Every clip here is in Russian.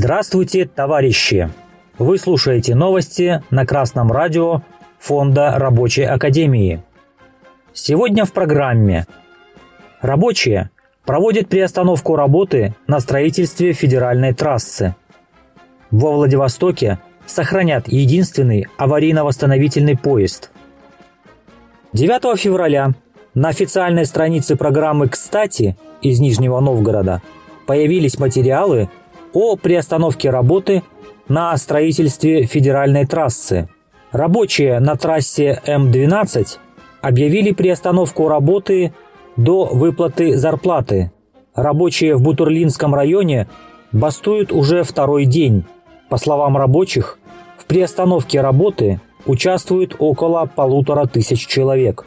Здравствуйте, товарищи! Вы слушаете новости на Красном радио Фонда Рабочей Академии. Сегодня в программе Рабочие проводят приостановку работы на строительстве федеральной трассы. Во Владивостоке сохранят единственный аварийно-восстановительный поезд. 9 февраля на официальной странице программы «Кстати» из Нижнего Новгорода появились материалы о приостановке работы на строительстве федеральной трассы. Рабочие на трассе М12 объявили приостановку работы до выплаты зарплаты. Рабочие в Бутурлинском районе бастуют уже второй день. По словам рабочих, в приостановке работы участвуют около полутора тысяч человек.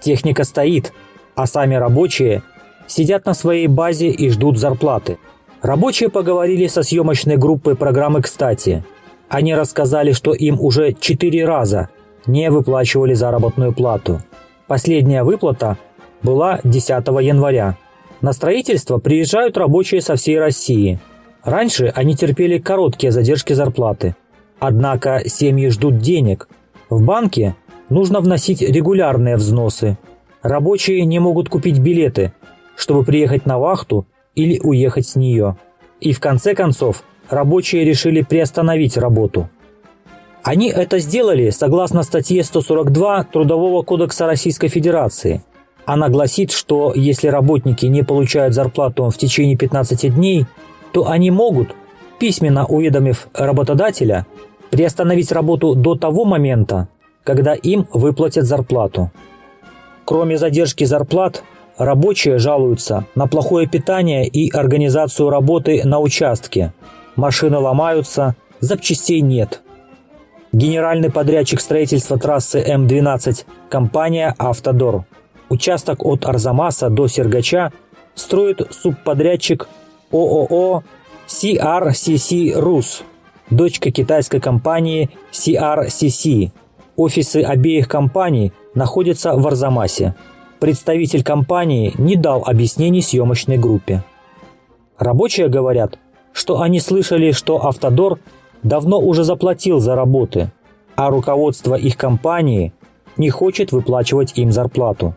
Техника стоит, а сами рабочие сидят на своей базе и ждут зарплаты. Рабочие поговорили со съемочной группой программы «Кстати». Они рассказали, что им уже четыре раза не выплачивали заработную плату. Последняя выплата была 10 января. На строительство приезжают рабочие со всей России. Раньше они терпели короткие задержки зарплаты. Однако семьи ждут денег. В банке нужно вносить регулярные взносы. Рабочие не могут купить билеты, чтобы приехать на вахту или уехать с нее. И в конце концов, рабочие решили приостановить работу. Они это сделали согласно статье 142 Трудового кодекса Российской Федерации. Она гласит, что если работники не получают зарплату в течение 15 дней, то они могут, письменно уведомив работодателя, приостановить работу до того момента, когда им выплатят зарплату. Кроме задержки зарплат, Рабочие жалуются на плохое питание и организацию работы на участке. Машины ломаются, запчастей нет. Генеральный подрядчик строительства трассы М12 – компания «Автодор». Участок от Арзамаса до Сергача строит субподрядчик ООО CRCC «Рус», дочка китайской компании CRCC. Офисы обеих компаний находятся в Арзамасе представитель компании не дал объяснений съемочной группе. Рабочие говорят, что они слышали, что «Автодор» давно уже заплатил за работы, а руководство их компании не хочет выплачивать им зарплату.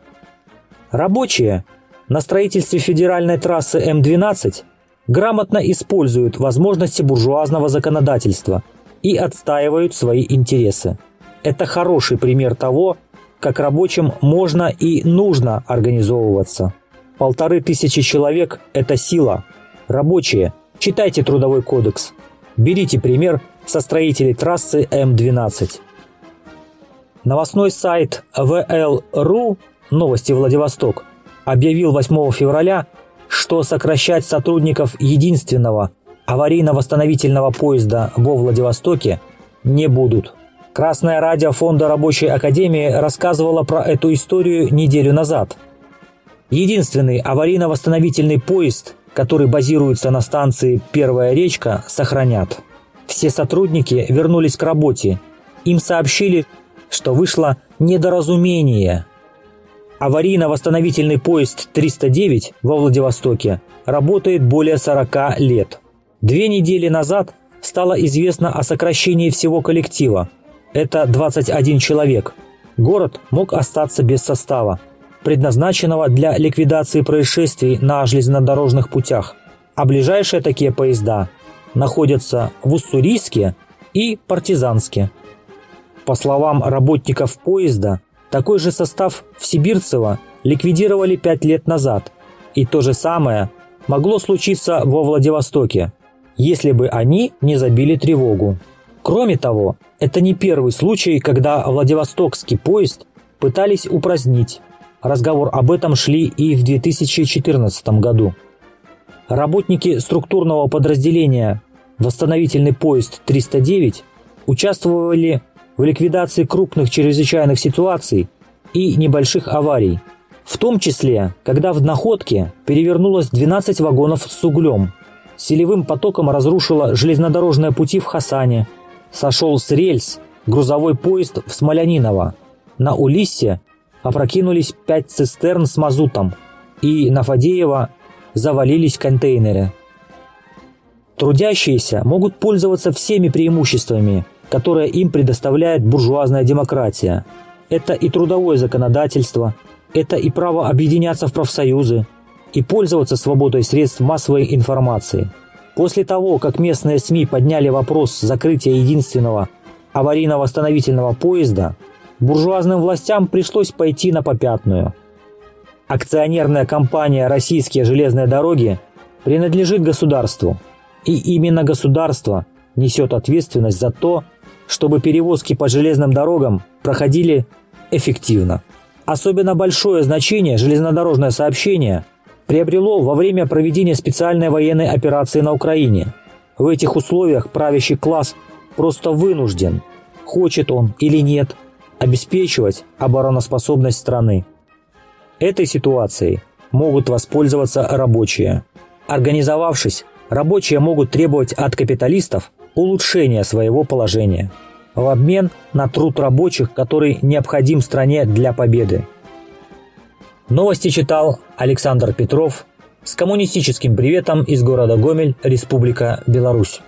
Рабочие на строительстве федеральной трассы М12 грамотно используют возможности буржуазного законодательства и отстаивают свои интересы. Это хороший пример того, как рабочим можно и нужно организовываться. Полторы тысячи человек – это сила. Рабочие, читайте Трудовой кодекс. Берите пример со строителей трассы М12. Новостной сайт VL.ru «Новости Владивосток» объявил 8 февраля, что сокращать сотрудников единственного аварийно-восстановительного поезда во Владивостоке не будут. Красное радио Фонда Рабочей Академии рассказывало про эту историю неделю назад. Единственный аварийно-восстановительный поезд, который базируется на станции «Первая речка», сохранят. Все сотрудники вернулись к работе. Им сообщили, что вышло недоразумение. Аварийно-восстановительный поезд 309 во Владивостоке работает более 40 лет. Две недели назад стало известно о сокращении всего коллектива – это 21 человек. Город мог остаться без состава, предназначенного для ликвидации происшествий на железнодорожных путях. А ближайшие такие поезда находятся в Уссурийске и Партизанске. По словам работников поезда, такой же состав в Сибирцево ликвидировали пять лет назад, и то же самое могло случиться во Владивостоке, если бы они не забили тревогу. Кроме того, это не первый случай, когда Владивостокский поезд пытались упразднить. Разговор об этом шли и в 2014 году. Работники структурного подразделения «Восстановительный поезд 309» участвовали в ликвидации крупных чрезвычайных ситуаций и небольших аварий, в том числе, когда в находке перевернулось 12 вагонов с углем, селевым потоком разрушило железнодорожные пути в Хасане – сошел с рельс грузовой поезд в Смоляниново. На Улиссе опрокинулись пять цистерн с мазутом, и на Фадеева завалились контейнеры. Трудящиеся могут пользоваться всеми преимуществами, которые им предоставляет буржуазная демократия. Это и трудовое законодательство, это и право объединяться в профсоюзы, и пользоваться свободой средств массовой информации. После того, как местные СМИ подняли вопрос закрытия единственного аварийно-восстановительного поезда, буржуазным властям пришлось пойти на попятную. Акционерная компания «Российские железные дороги» принадлежит государству, и именно государство несет ответственность за то, чтобы перевозки по железным дорогам проходили эффективно. Особенно большое значение железнодорожное сообщение приобрело во время проведения специальной военной операции на Украине. В этих условиях правящий класс просто вынужден, хочет он или нет, обеспечивать обороноспособность страны. Этой ситуацией могут воспользоваться рабочие. Организовавшись, рабочие могут требовать от капиталистов улучшения своего положения в обмен на труд рабочих, который необходим стране для победы. Новости читал Александр Петров с коммунистическим приветом из города Гомель, Республика Беларусь.